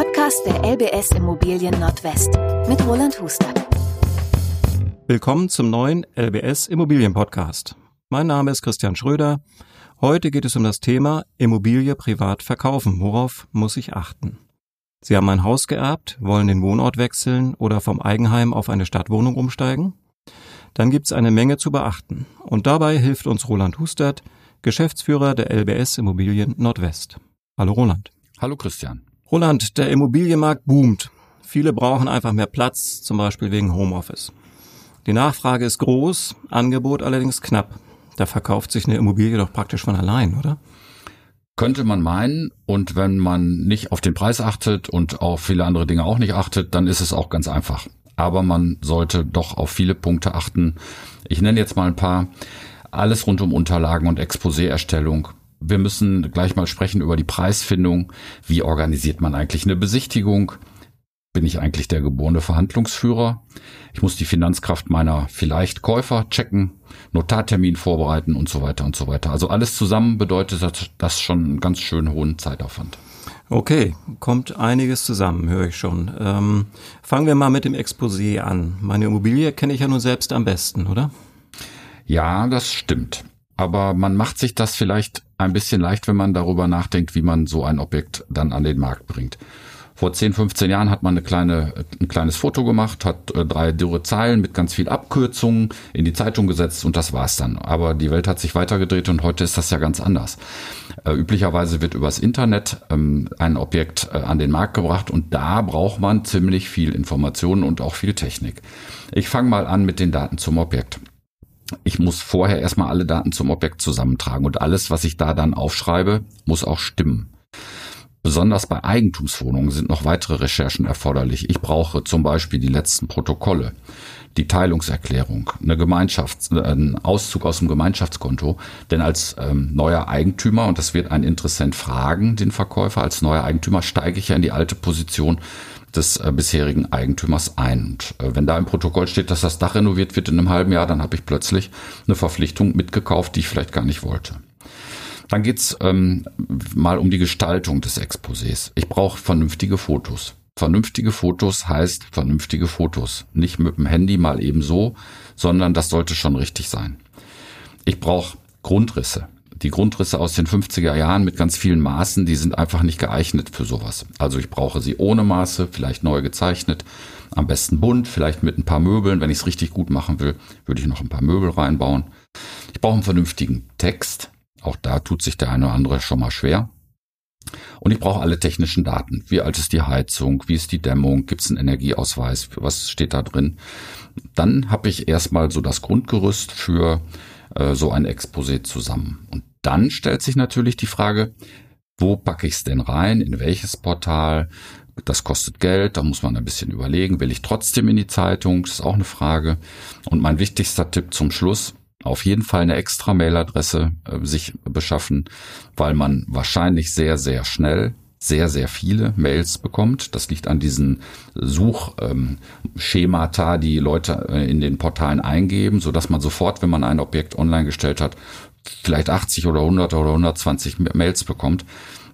Podcast der LBS Immobilien Nordwest mit Roland Hustert. Willkommen zum neuen LBS Immobilien Podcast. Mein Name ist Christian Schröder. Heute geht es um das Thema Immobilie privat verkaufen. Worauf muss ich achten? Sie haben ein Haus geerbt, wollen den Wohnort wechseln oder vom Eigenheim auf eine Stadtwohnung umsteigen? Dann gibt's eine Menge zu beachten. Und dabei hilft uns Roland Hustert, Geschäftsführer der LBS Immobilien Nordwest. Hallo Roland. Hallo Christian. Roland, der Immobilienmarkt boomt. Viele brauchen einfach mehr Platz, zum Beispiel wegen Homeoffice. Die Nachfrage ist groß, Angebot allerdings knapp. Da verkauft sich eine Immobilie doch praktisch von allein, oder? Könnte man meinen, und wenn man nicht auf den Preis achtet und auf viele andere Dinge auch nicht achtet, dann ist es auch ganz einfach. Aber man sollte doch auf viele Punkte achten. Ich nenne jetzt mal ein paar. Alles rund um Unterlagen und Exposé-Erstellung, wir müssen gleich mal sprechen über die Preisfindung. Wie organisiert man eigentlich eine Besichtigung? Bin ich eigentlich der geborene Verhandlungsführer? Ich muss die Finanzkraft meiner vielleicht Käufer checken, Notartermin vorbereiten und so weiter und so weiter. Also alles zusammen bedeutet das schon einen ganz schön hohen Zeitaufwand. Okay, kommt einiges zusammen, höre ich schon. Ähm, fangen wir mal mit dem Exposé an. Meine Immobilie kenne ich ja nun selbst am besten, oder? Ja, das stimmt. Aber man macht sich das vielleicht ein bisschen leicht, wenn man darüber nachdenkt, wie man so ein Objekt dann an den Markt bringt. Vor 10, 15 Jahren hat man eine kleine, ein kleines Foto gemacht, hat äh, drei dürre Zeilen mit ganz viel Abkürzungen in die Zeitung gesetzt und das war's dann. Aber die Welt hat sich weitergedreht und heute ist das ja ganz anders. Äh, üblicherweise wird übers Internet ähm, ein Objekt äh, an den Markt gebracht und da braucht man ziemlich viel Informationen und auch viel Technik. Ich fange mal an mit den Daten zum Objekt ich muss vorher erstmal alle Daten zum Objekt zusammentragen und alles, was ich da dann aufschreibe, muss auch stimmen. Besonders bei Eigentumswohnungen sind noch weitere Recherchen erforderlich. Ich brauche zum Beispiel die letzten Protokolle, die Teilungserklärung, eine Gemeinschafts-, äh, einen Auszug aus dem Gemeinschaftskonto. Denn als ähm, neuer Eigentümer, und das wird ein Interessent fragen, den Verkäufer, als neuer Eigentümer steige ich ja in die alte Position des äh, bisherigen Eigentümers ein. Und äh, wenn da im Protokoll steht, dass das Dach renoviert wird in einem halben Jahr, dann habe ich plötzlich eine Verpflichtung mitgekauft, die ich vielleicht gar nicht wollte. Dann geht's ähm, mal um die Gestaltung des Exposés. Ich brauche vernünftige Fotos. Vernünftige Fotos heißt vernünftige Fotos. Nicht mit dem Handy mal eben so, sondern das sollte schon richtig sein. Ich brauche Grundrisse die Grundrisse aus den 50er Jahren mit ganz vielen Maßen, die sind einfach nicht geeignet für sowas. Also ich brauche sie ohne Maße, vielleicht neu gezeichnet, am besten bunt, vielleicht mit ein paar Möbeln. Wenn ich es richtig gut machen will, würde ich noch ein paar Möbel reinbauen. Ich brauche einen vernünftigen Text. Auch da tut sich der eine oder andere schon mal schwer. Und ich brauche alle technischen Daten. Wie alt ist die Heizung? Wie ist die Dämmung? Gibt es einen Energieausweis? Was steht da drin? Dann habe ich erstmal so das Grundgerüst für äh, so ein Exposé zusammen. Und dann stellt sich natürlich die Frage, wo packe ich es denn rein, in welches Portal? Das kostet Geld, da muss man ein bisschen überlegen. Will ich trotzdem in die Zeitung? Das ist auch eine Frage. Und mein wichtigster Tipp zum Schluss, auf jeden Fall eine extra Mailadresse äh, sich beschaffen, weil man wahrscheinlich sehr, sehr schnell sehr, sehr viele Mails bekommt. Das liegt an diesen Suchschemata, ähm, die Leute äh, in den Portalen eingeben, so dass man sofort, wenn man ein Objekt online gestellt hat, vielleicht 80 oder 100 oder 120 Mails bekommt.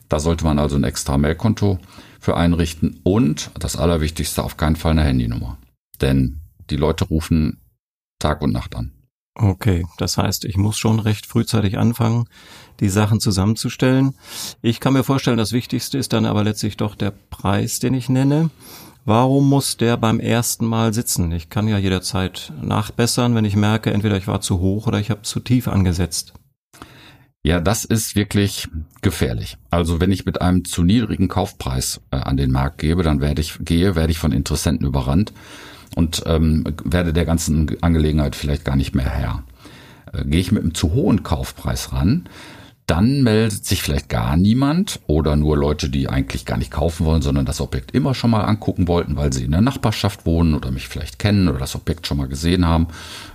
Da sollte man also ein extra Mailkonto für einrichten und das Allerwichtigste auf keinen Fall eine Handynummer. Denn die Leute rufen Tag und Nacht an. Okay, das heißt, ich muss schon recht frühzeitig anfangen, die Sachen zusammenzustellen. Ich kann mir vorstellen, das Wichtigste ist dann aber letztlich doch der Preis, den ich nenne. Warum muss der beim ersten Mal sitzen? Ich kann ja jederzeit nachbessern, wenn ich merke, entweder ich war zu hoch oder ich habe zu tief angesetzt. Ja, das ist wirklich gefährlich. Also wenn ich mit einem zu niedrigen Kaufpreis äh, an den Markt gebe, dann werde ich gehe, werde ich von Interessenten überrannt und ähm, werde der ganzen Angelegenheit vielleicht gar nicht mehr Herr. Äh, gehe ich mit einem zu hohen Kaufpreis ran, dann meldet sich vielleicht gar niemand oder nur Leute, die eigentlich gar nicht kaufen wollen, sondern das Objekt immer schon mal angucken wollten, weil sie in der Nachbarschaft wohnen oder mich vielleicht kennen oder das Objekt schon mal gesehen haben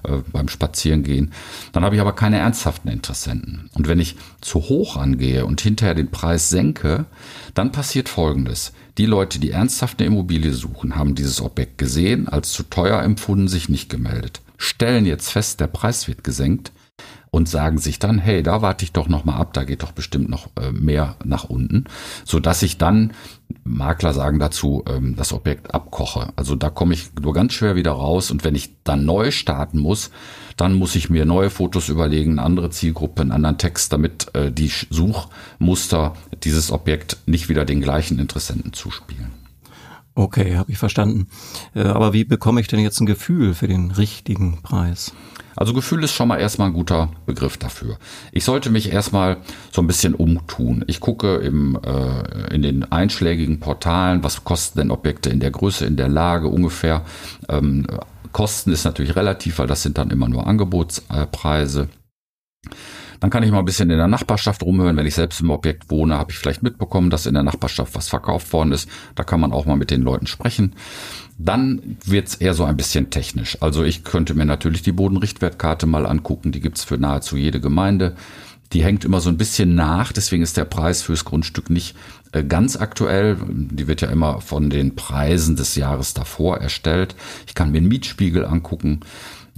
äh, beim Spazierengehen. Dann habe ich aber keine ernsthaften Interessenten. Und wenn ich zu hoch angehe und hinterher den Preis senke, dann passiert Folgendes. Die Leute, die ernsthaft eine Immobilie suchen, haben dieses Objekt gesehen, als zu teuer empfunden, sich nicht gemeldet. Stellen jetzt fest, der Preis wird gesenkt, und sagen sich dann, hey, da warte ich doch noch ab, da geht doch bestimmt noch äh, mehr nach unten, so ich dann Makler sagen dazu, ähm, das Objekt abkoche. Also da komme ich nur ganz schwer wieder raus und wenn ich dann neu starten muss, dann muss ich mir neue Fotos überlegen, eine andere Zielgruppe, einen anderen Text, damit äh, die Suchmuster dieses Objekt nicht wieder den gleichen Interessenten zuspielen. Okay, habe ich verstanden. Äh, aber wie bekomme ich denn jetzt ein Gefühl für den richtigen Preis? Also Gefühl ist schon mal erstmal ein guter Begriff dafür. Ich sollte mich erstmal so ein bisschen umtun. Ich gucke im, äh, in den einschlägigen Portalen, was kosten denn Objekte in der Größe, in der Lage ungefähr. Ähm, Kosten ist natürlich relativ, weil das sind dann immer nur Angebotspreise. Dann kann ich mal ein bisschen in der Nachbarschaft rumhören. Wenn ich selbst im Objekt wohne, habe ich vielleicht mitbekommen, dass in der Nachbarschaft was verkauft worden ist. Da kann man auch mal mit den Leuten sprechen. Dann wird's eher so ein bisschen technisch. Also ich könnte mir natürlich die Bodenrichtwertkarte mal angucken. Die gibt's für nahezu jede Gemeinde. Die hängt immer so ein bisschen nach, deswegen ist der Preis fürs Grundstück nicht äh, ganz aktuell. Die wird ja immer von den Preisen des Jahres davor erstellt. Ich kann mir einen Mietspiegel angucken.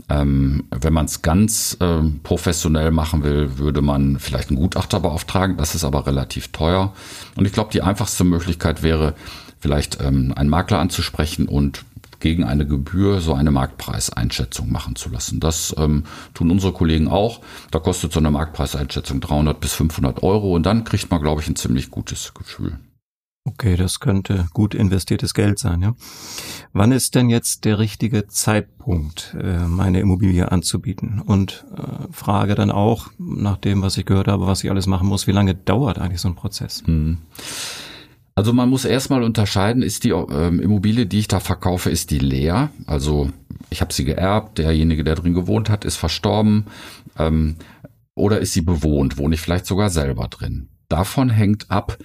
Ähm, wenn man es ganz äh, professionell machen will, würde man vielleicht einen Gutachter beauftragen. Das ist aber relativ teuer. Und ich glaube, die einfachste Möglichkeit wäre, vielleicht ähm, einen Makler anzusprechen und gegen eine Gebühr so eine Marktpreiseinschätzung machen zu lassen. Das ähm, tun unsere Kollegen auch. Da kostet so eine Marktpreiseinschätzung 300 bis 500 Euro und dann kriegt man, glaube ich, ein ziemlich gutes Gefühl. Okay, das könnte gut investiertes Geld sein, ja. Wann ist denn jetzt der richtige Zeitpunkt, äh, meine Immobilie anzubieten? Und äh, frage dann auch, nach dem, was ich gehört habe, was ich alles machen muss, wie lange dauert eigentlich so ein Prozess? Hm. Also man muss erstmal unterscheiden, ist die ähm, Immobilie, die ich da verkaufe, ist die leer? Also ich habe sie geerbt, derjenige, der drin gewohnt hat, ist verstorben. Ähm, oder ist sie bewohnt? Wohne ich vielleicht sogar selber drin? Davon hängt ab,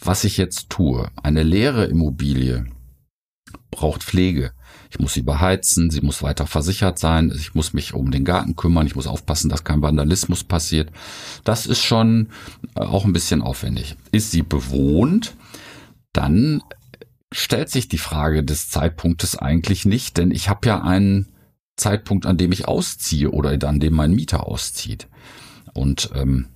was ich jetzt tue. Eine leere Immobilie braucht Pflege. Ich muss sie beheizen, sie muss weiter versichert sein, ich muss mich um den Garten kümmern, ich muss aufpassen, dass kein Vandalismus passiert. Das ist schon äh, auch ein bisschen aufwendig. Ist sie bewohnt, dann stellt sich die Frage des Zeitpunktes eigentlich nicht, denn ich habe ja einen Zeitpunkt, an dem ich ausziehe oder an dem mein Mieter auszieht. Und ähm,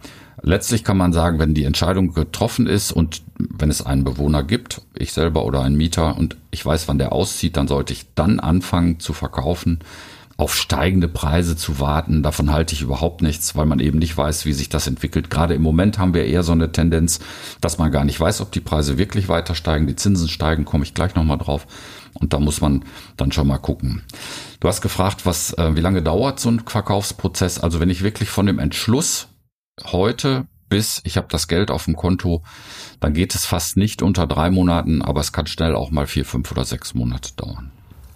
Letztlich kann man sagen, wenn die Entscheidung getroffen ist und wenn es einen Bewohner gibt, ich selber oder einen Mieter und ich weiß, wann der auszieht, dann sollte ich dann anfangen zu verkaufen, auf steigende Preise zu warten. Davon halte ich überhaupt nichts, weil man eben nicht weiß, wie sich das entwickelt. Gerade im Moment haben wir eher so eine Tendenz, dass man gar nicht weiß, ob die Preise wirklich weiter steigen. Die Zinsen steigen, komme ich gleich nochmal drauf. Und da muss man dann schon mal gucken. Du hast gefragt, was, äh, wie lange dauert so ein Verkaufsprozess? Also wenn ich wirklich von dem Entschluss heute bis ich habe das Geld auf dem Konto, dann geht es fast nicht unter drei Monaten, aber es kann schnell auch mal vier, fünf oder sechs Monate dauern.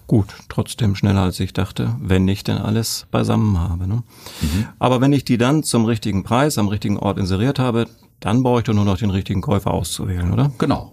Gut, trotzdem schneller als ich dachte, wenn ich denn alles beisammen habe. Ne? Mhm. Aber wenn ich die dann zum richtigen Preis am richtigen Ort inseriert habe, dann brauche ich doch nur noch den richtigen Käufer auszuwählen, oder? Genau.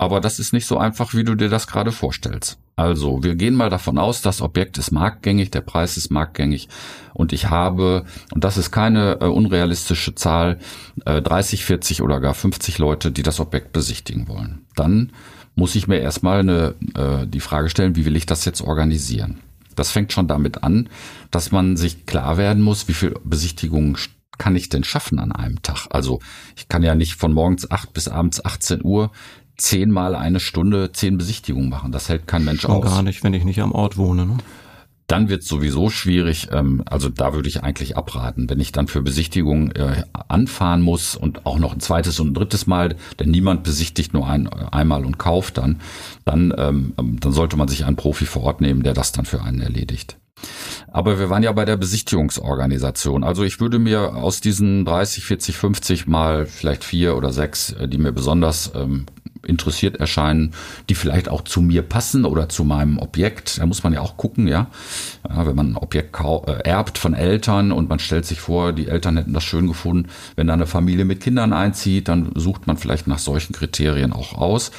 Aber das ist nicht so einfach, wie du dir das gerade vorstellst. Also, wir gehen mal davon aus, das Objekt ist marktgängig, der Preis ist marktgängig und ich habe, und das ist keine äh, unrealistische Zahl, äh, 30, 40 oder gar 50 Leute, die das Objekt besichtigen wollen. Dann muss ich mir erstmal eine, äh, die Frage stellen, wie will ich das jetzt organisieren? Das fängt schon damit an, dass man sich klar werden muss, wie viel Besichtigungen kann ich denn schaffen an einem Tag? Also ich kann ja nicht von morgens acht bis abends 18 Uhr zehnmal eine Stunde zehn Besichtigungen machen. Das hält kein Mensch Schon aus. Gar nicht, wenn ich nicht am Ort wohne. Ne? Dann wird es sowieso schwierig. Ähm, also da würde ich eigentlich abraten, wenn ich dann für Besichtigungen äh, anfahren muss und auch noch ein zweites und ein drittes Mal, denn niemand besichtigt nur ein, einmal und kauft dann, dann, ähm, dann sollte man sich einen Profi vor Ort nehmen, der das dann für einen erledigt. Aber wir waren ja bei der Besichtigungsorganisation. Also ich würde mir aus diesen 30, 40, 50 mal vielleicht vier oder sechs, äh, die mir besonders ähm, interessiert erscheinen, die vielleicht auch zu mir passen oder zu meinem Objekt. Da muss man ja auch gucken, ja. ja wenn man ein Objekt äh, erbt von Eltern und man stellt sich vor, die Eltern hätten das schön gefunden, wenn da eine Familie mit Kindern einzieht, dann sucht man vielleicht nach solchen Kriterien auch aus.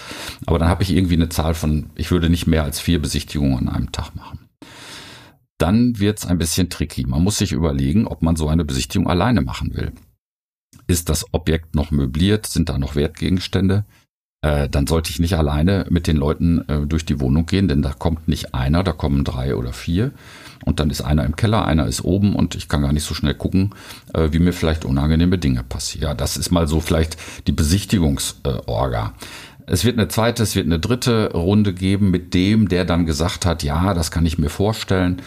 Aber dann habe ich irgendwie eine Zahl von, ich würde nicht mehr als vier Besichtigungen an einem Tag machen dann wird's ein bisschen tricky. Man muss sich überlegen, ob man so eine Besichtigung alleine machen will. Ist das Objekt noch möbliert? Sind da noch Wertgegenstände? Äh, dann sollte ich nicht alleine mit den Leuten äh, durch die Wohnung gehen, denn da kommt nicht einer, da kommen drei oder vier. Und dann ist einer im Keller, einer ist oben und ich kann gar nicht so schnell gucken, äh, wie mir vielleicht unangenehme Dinge passieren. Ja, das ist mal so vielleicht die Besichtigungsorga. Es wird eine zweite, es wird eine dritte Runde geben mit dem, der dann gesagt hat, ja, das kann ich mir vorstellen.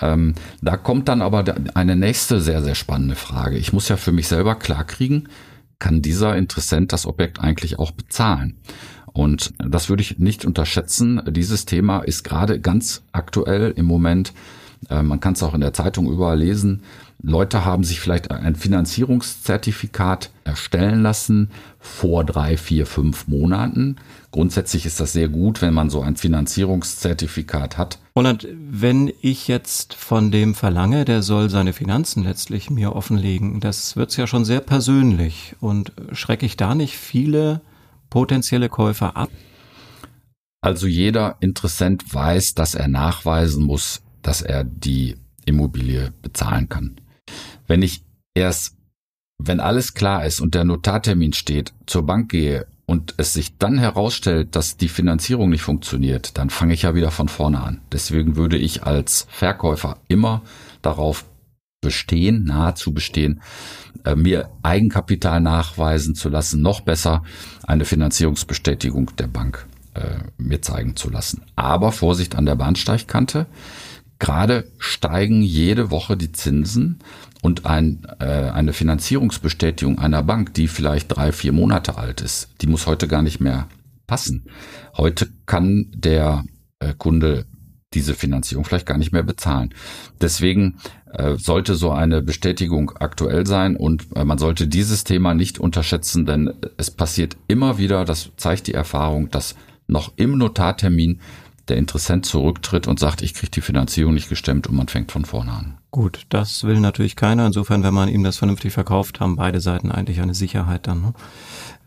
Ähm, da kommt dann aber eine nächste sehr, sehr spannende Frage. Ich muss ja für mich selber klarkriegen, kann dieser Interessent das Objekt eigentlich auch bezahlen? Und das würde ich nicht unterschätzen. Dieses Thema ist gerade ganz aktuell im Moment. Äh, man kann es auch in der Zeitung überall lesen. Leute haben sich vielleicht ein Finanzierungszertifikat erstellen lassen vor drei, vier, fünf Monaten. Grundsätzlich ist das sehr gut, wenn man so ein Finanzierungszertifikat hat. Und wenn ich jetzt von dem verlange, der soll seine Finanzen letztlich mir offenlegen, das wird's ja schon sehr persönlich. Und schrecke ich da nicht viele potenzielle Käufer ab? Also jeder Interessent weiß, dass er nachweisen muss, dass er die Immobilie bezahlen kann. Wenn ich erst, wenn alles klar ist und der Notartermin steht, zur Bank gehe und es sich dann herausstellt, dass die Finanzierung nicht funktioniert, dann fange ich ja wieder von vorne an. Deswegen würde ich als Verkäufer immer darauf bestehen, nahezu bestehen, äh, mir Eigenkapital nachweisen zu lassen, noch besser eine Finanzierungsbestätigung der Bank äh, mir zeigen zu lassen. Aber Vorsicht an der Bahnsteigkante. Gerade steigen jede Woche die Zinsen und ein, äh, eine Finanzierungsbestätigung einer Bank, die vielleicht drei, vier Monate alt ist, die muss heute gar nicht mehr passen. Heute kann der äh, Kunde diese Finanzierung vielleicht gar nicht mehr bezahlen. Deswegen äh, sollte so eine Bestätigung aktuell sein und äh, man sollte dieses Thema nicht unterschätzen, denn es passiert immer wieder, das zeigt die Erfahrung, dass noch im Notartermin der Interessent zurücktritt und sagt, ich kriege die Finanzierung nicht gestemmt und man fängt von vorne an. Gut, das will natürlich keiner. Insofern, wenn man ihm das vernünftig verkauft, haben beide Seiten eigentlich eine Sicherheit dann. Ne?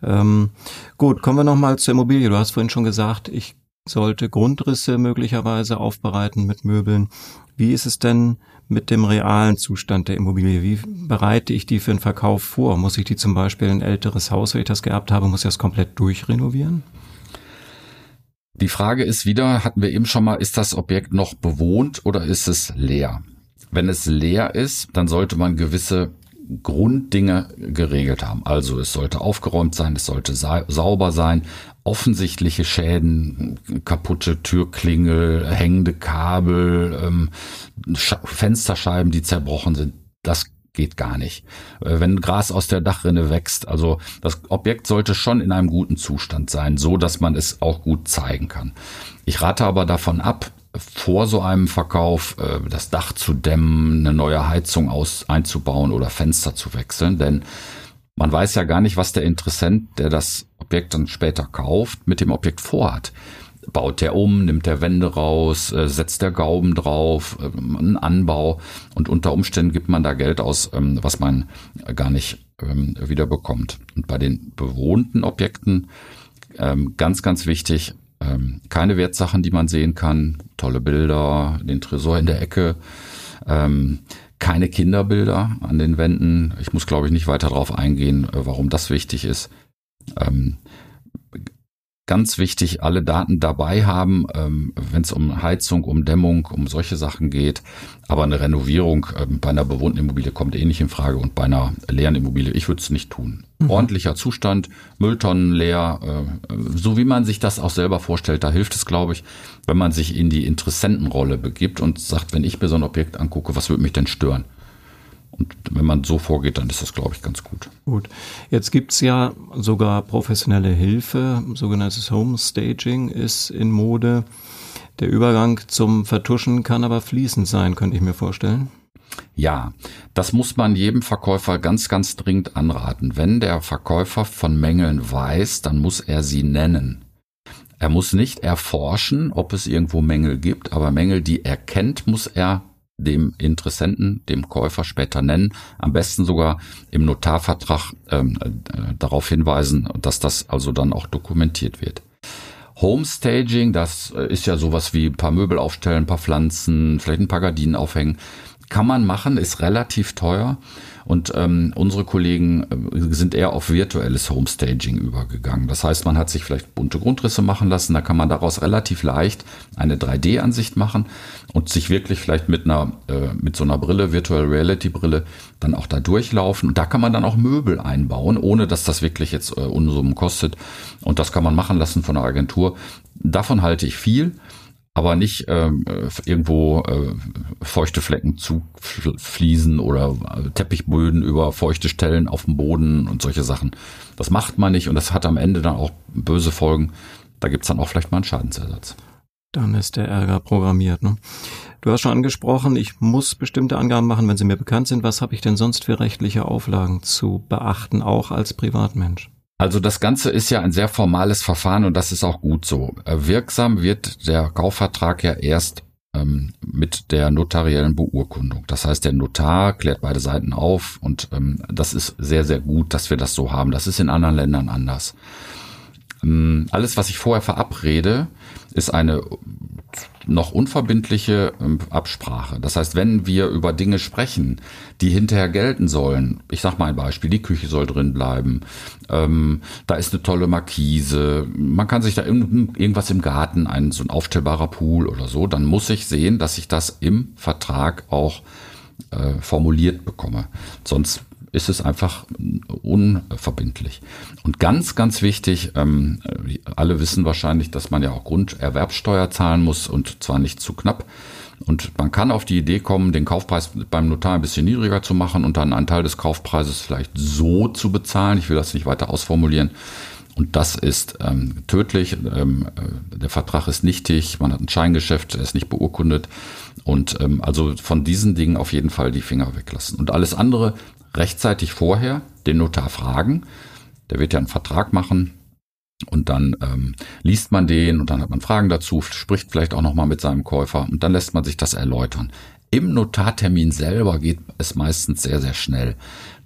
Ähm, gut, kommen wir nochmal zur Immobilie. Du hast vorhin schon gesagt, ich sollte Grundrisse möglicherweise aufbereiten mit Möbeln. Wie ist es denn mit dem realen Zustand der Immobilie? Wie bereite ich die für den Verkauf vor? Muss ich die zum Beispiel ein älteres Haus, wenn ich das geerbt habe, muss ich das komplett durchrenovieren? Die Frage ist wieder, hatten wir eben schon mal, ist das Objekt noch bewohnt oder ist es leer? Wenn es leer ist, dann sollte man gewisse Grunddinge geregelt haben. Also es sollte aufgeräumt sein, es sollte sauber sein, offensichtliche Schäden, kaputte Türklingel, hängende Kabel, ähm, Fensterscheiben, die zerbrochen sind, das geht gar nicht. Äh, wenn Gras aus der Dachrinne wächst, also das Objekt sollte schon in einem guten Zustand sein, so dass man es auch gut zeigen kann. Ich rate aber davon ab, vor so einem Verkauf äh, das Dach zu dämmen, eine neue Heizung aus einzubauen oder Fenster zu wechseln, denn man weiß ja gar nicht, was der Interessent, der das Objekt dann später kauft, mit dem Objekt vorhat baut der um, nimmt der Wände raus, äh, setzt der Gauben drauf, äh, einen Anbau und unter Umständen gibt man da Geld aus, ähm, was man gar nicht ähm, wieder bekommt. Und bei den bewohnten Objekten ähm, ganz, ganz wichtig, keine Wertsachen, die man sehen kann, tolle Bilder, den Tresor in der Ecke, keine Kinderbilder an den Wänden. Ich muss, glaube ich, nicht weiter darauf eingehen, äh, warum das wichtig ist. Ganz wichtig, alle Daten dabei haben, ähm, wenn es um Heizung, um Dämmung, um solche Sachen geht. Aber eine Renovierung ähm, bei einer bewohnten Immobilie kommt eh nicht in Frage und bei einer leeren Immobilie, ich würde es nicht tun. Mhm. Ordentlicher Zustand, Mülltonnen leer, äh, so wie man sich das auch selber vorstellt, da hilft es, glaube ich, wenn man sich in die Interessentenrolle begibt und sagt, wenn ich mir so ein Objekt angucke, was würde mich denn stören? Und wenn man so vorgeht, dann ist das, glaube ich, ganz gut. Gut. Jetzt gibt's ja sogar professionelle Hilfe, sogenanntes Homestaging ist in Mode. Der Übergang zum Vertuschen kann aber fließend sein, könnte ich mir vorstellen. Ja, das muss man jedem Verkäufer ganz, ganz dringend anraten. Wenn der Verkäufer von Mängeln weiß, dann muss er sie nennen. Er muss nicht erforschen, ob es irgendwo Mängel gibt, aber Mängel, die er kennt, muss er dem Interessenten, dem Käufer später nennen, am besten sogar im Notarvertrag ähm, äh, darauf hinweisen, dass das also dann auch dokumentiert wird. Homestaging, das äh, ist ja sowas wie ein paar Möbel aufstellen, ein paar Pflanzen, vielleicht ein paar Gardinen aufhängen. Kann man machen, ist relativ teuer Und ähm, unsere Kollegen äh, sind eher auf virtuelles Homestaging übergegangen. Das heißt, man hat sich vielleicht bunte Grundrisse machen lassen, da kann man daraus relativ leicht eine 3D-Ansicht machen und sich wirklich vielleicht mit einer äh, mit so einer Brille, Virtual Reality Brille, dann auch da durchlaufen. Und da kann man dann auch Möbel einbauen, ohne dass das wirklich jetzt äh, Unsummen kostet. Und das kann man machen lassen von der Agentur. Davon halte ich viel aber nicht ähm, irgendwo äh, feuchte Flecken zu fließen oder äh, Teppichböden über feuchte Stellen auf dem Boden und solche Sachen. Das macht man nicht und das hat am Ende dann auch böse Folgen. Da gibt's dann auch vielleicht mal einen Schadensersatz. Dann ist der Ärger programmiert. Ne? Du hast schon angesprochen, ich muss bestimmte Angaben machen, wenn sie mir bekannt sind. Was habe ich denn sonst für rechtliche Auflagen zu beachten, auch als Privatmensch? Also das Ganze ist ja ein sehr formales Verfahren und das ist auch gut so. Äh, wirksam wird der Kaufvertrag ja erst ähm, mit der notariellen Beurkundung. Das heißt, der Notar klärt beide Seiten auf und ähm, das ist sehr, sehr gut, dass wir das so haben. Das ist in anderen Ländern anders. Ähm, alles, was ich vorher verabrede, ist eine noch unverbindliche ähm, Absprache. Das heißt, wenn wir über Dinge sprechen, die hinterher gelten sollen, ich sage mal ein Beispiel, die Küche soll drin bleiben, ähm, da ist eine tolle Markise, man kann sich da irgendwas im Garten, ein so ein aufstellbarer Pool oder so, dann muss ich sehen, dass ich das im Vertrag auch äh, formuliert bekomme. Sonst ist es einfach unverbindlich. Und ganz, ganz wichtig, ähm, alle wissen wahrscheinlich, dass man ja auch Grunderwerbsteuer zahlen muss und zwar nicht zu knapp. Und man kann auf die Idee kommen, den Kaufpreis beim Notar ein bisschen niedriger zu machen und dann einen Teil des Kaufpreises vielleicht so zu bezahlen. Ich will das nicht weiter ausformulieren. Und das ist ähm, tödlich. Ähm, äh, der Vertrag ist nichtig, man hat ein Scheingeschäft, er ist nicht beurkundet. Und ähm, also von diesen Dingen auf jeden Fall die Finger weglassen. Und alles andere rechtzeitig vorher den Notar fragen. Der wird ja einen Vertrag machen und dann ähm, liest man den und dann hat man Fragen dazu, spricht vielleicht auch nochmal mit seinem Käufer und dann lässt man sich das erläutern. Im Notartermin selber geht es meistens sehr, sehr schnell.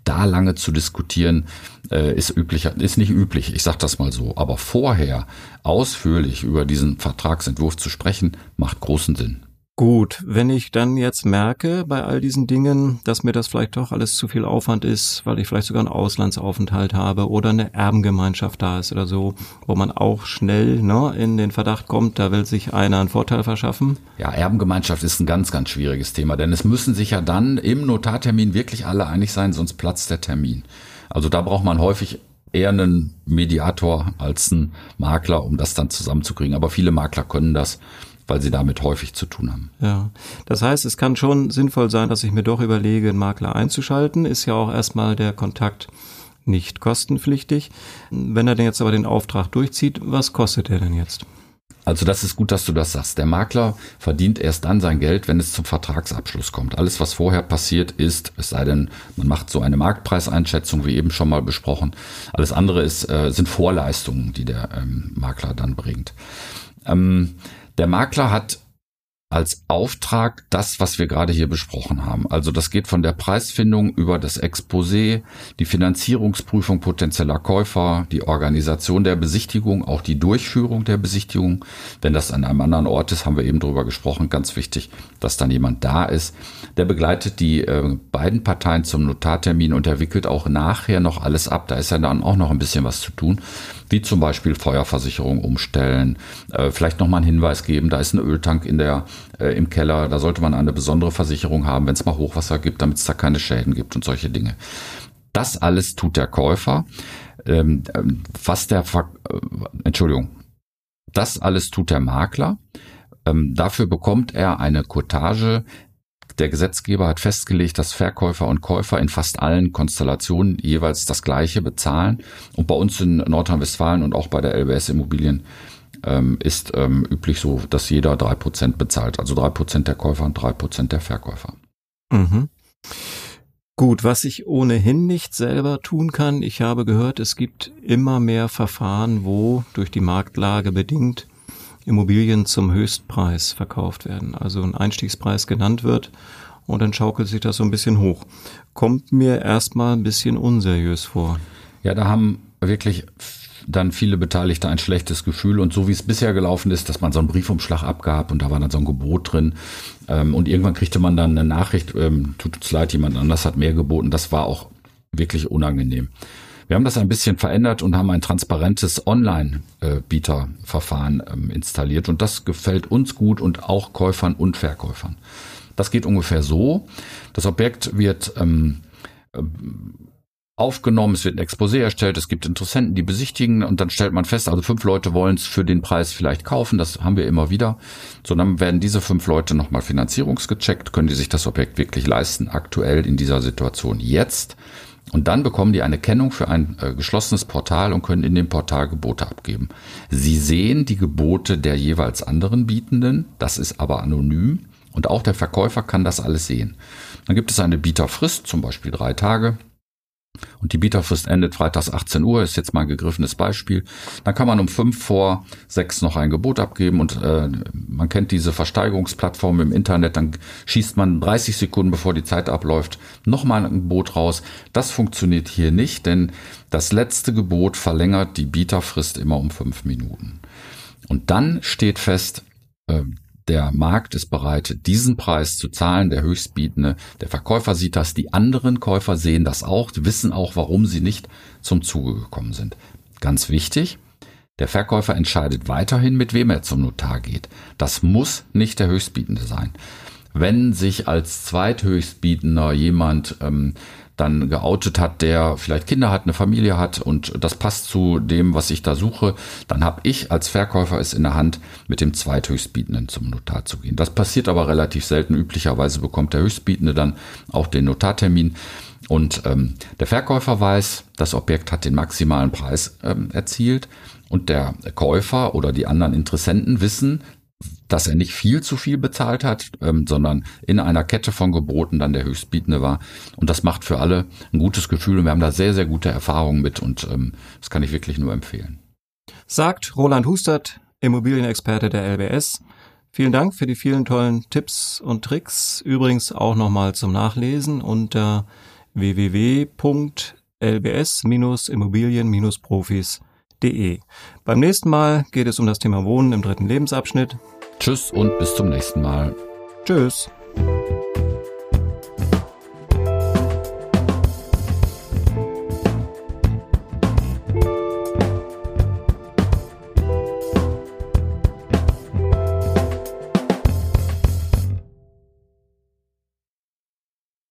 Da lange zu diskutieren äh, ist üblich, ist nicht üblich, ich sage das mal so. Aber vorher ausführlich über diesen Vertragsentwurf zu sprechen, macht großen Sinn. Gut, wenn ich dann jetzt merke bei all diesen Dingen, dass mir das vielleicht doch alles zu viel Aufwand ist, weil ich vielleicht sogar einen Auslandsaufenthalt habe oder eine Erbengemeinschaft da ist oder so, wo man auch schnell ne, in den Verdacht kommt, da will sich einer einen Vorteil verschaffen. Ja, Erbengemeinschaft ist ein ganz, ganz schwieriges Thema, denn es müssen sich ja dann im Notartermin wirklich alle einig sein, sonst platzt der Termin. Also da braucht man häufig eher einen Mediator als einen Makler, um das dann zusammenzukriegen. Aber viele Makler können das weil sie damit häufig zu tun haben. Ja, das heißt, es kann schon sinnvoll sein, dass ich mir doch überlege, einen Makler einzuschalten. Ist ja auch erstmal der Kontakt nicht kostenpflichtig. Wenn er denn jetzt aber den Auftrag durchzieht, was kostet er denn jetzt? Also das ist gut, dass du das sagst. Der Makler verdient erst dann sein Geld, wenn es zum Vertragsabschluss kommt. Alles, was vorher passiert ist, es sei denn, man macht so eine Marktpreiseinschätzung, wie eben schon mal besprochen. Alles andere ist, äh, sind Vorleistungen, die der ähm, Makler dann bringt. Ähm, der Makler hat als Auftrag das, was wir gerade hier besprochen haben. Also das geht von der Preisfindung über das Exposé, die Finanzierungsprüfung potenzieller Käufer, die Organisation der Besichtigung, auch die Durchführung der Besichtigung. Wenn das an einem anderen Ort ist, haben wir eben drüber gesprochen, ganz wichtig, dass dann jemand da ist. Der begleitet die äh, beiden Parteien zum Notartermin und er wickelt auch nachher noch alles ab. Da ist ja dann auch noch ein bisschen was zu tun wie zum Beispiel Feuerversicherung umstellen, äh, vielleicht nochmal einen Hinweis geben, da ist ein Öltank in der, äh, im Keller, da sollte man eine besondere Versicherung haben, wenn es mal Hochwasser gibt, damit es da keine Schäden gibt und solche Dinge. Das alles tut der Käufer. Ähm, ähm was der, Ver äh, Entschuldigung, das alles tut der Makler. Ähm, dafür bekommt er eine Cottage, der Gesetzgeber hat festgelegt, dass Verkäufer und Käufer in fast allen Konstellationen jeweils das Gleiche bezahlen. Und bei uns in Nordrhein-Westfalen und auch bei der LBS Immobilien ähm, ist ähm, üblich so, dass jeder drei Prozent bezahlt. Also drei Prozent der Käufer und drei Prozent der Verkäufer. Mhm. Gut, was ich ohnehin nicht selber tun kann, ich habe gehört, es gibt immer mehr Verfahren, wo durch die Marktlage bedingt Immobilien zum Höchstpreis verkauft werden, also ein Einstiegspreis genannt wird und dann schaukelt sich das so ein bisschen hoch. Kommt mir erstmal ein bisschen unseriös vor. Ja, da haben wirklich dann viele Beteiligte ein schlechtes Gefühl. Und so wie es bisher gelaufen ist, dass man so einen Briefumschlag abgab und da war dann so ein Gebot drin. Ähm, und irgendwann kriegte man dann eine Nachricht, ähm, tut uns leid, jemand anders hat mehr geboten. Das war auch wirklich unangenehm. Wir haben das ein bisschen verändert und haben ein transparentes Online-Bieterverfahren ähm, installiert. Und das gefällt uns gut und auch Käufern und Verkäufern. Das geht ungefähr so. Das Objekt wird ähm, aufgenommen, es wird ein Exposé erstellt, es gibt Interessenten, die besichtigen und dann stellt man fest, also fünf Leute wollen es für den Preis vielleicht kaufen, das haben wir immer wieder. So, dann werden diese fünf Leute nochmal finanzierungsgecheckt, können die sich das Objekt wirklich leisten, aktuell in dieser Situation jetzt. Und dann bekommen die eine Kennung für ein äh, geschlossenes Portal und können in dem Portal Gebote abgeben. Sie sehen die Gebote der jeweils anderen Bietenden, das ist aber anonym und auch der Verkäufer kann das alles sehen. Dann gibt es eine Bieterfrist, zum Beispiel drei Tage. Und die Bieterfrist endet freitags 18 Uhr, ist jetzt mal ein gegriffenes Beispiel. Dann kann man um fünf vor sechs noch ein Gebot abgeben und äh, man kennt diese Versteigerungsplattform im Internet, dann schießt man 30 Sekunden, bevor die Zeit abläuft, nochmal ein Gebot raus. Das funktioniert hier nicht, denn das letzte Gebot verlängert die Bieterfrist immer um fünf Minuten. Und dann steht fest, äh, der Markt ist bereit, diesen Preis zu zahlen, der Höchstbietende. Der Verkäufer sieht das, die anderen Käufer sehen das auch, wissen auch, warum sie nicht zum Zuge gekommen sind. Ganz wichtig, der Verkäufer entscheidet weiterhin, mit wem er zum Notar geht. Das muss nicht der Höchstbietende sein. Wenn sich als Zweithöchstbietender jemand ähm, dann geoutet hat, der vielleicht Kinder hat, eine Familie hat und das passt zu dem, was ich da suche, dann habe ich als Verkäufer es in der Hand, mit dem Zweithöchstbietenden zum Notar zu gehen. Das passiert aber relativ selten. Üblicherweise bekommt der Höchstbietende dann auch den Notartermin. Und ähm, der Verkäufer weiß, das Objekt hat den maximalen Preis ähm, erzielt und der Käufer oder die anderen Interessenten wissen, dass er nicht viel zu viel bezahlt hat, ähm, sondern in einer Kette von Geboten dann der Höchstbietende war. Und das macht für alle ein gutes Gefühl und wir haben da sehr, sehr gute Erfahrungen mit und ähm, das kann ich wirklich nur empfehlen. Sagt Roland Hustert, Immobilienexperte der LBS. Vielen Dank für die vielen tollen Tipps und Tricks. Übrigens auch nochmal zum Nachlesen unter www.lbs-immobilien-profis.de. Beim nächsten Mal geht es um das Thema Wohnen im dritten Lebensabschnitt. Tschüss und bis zum nächsten Mal. Tschüss.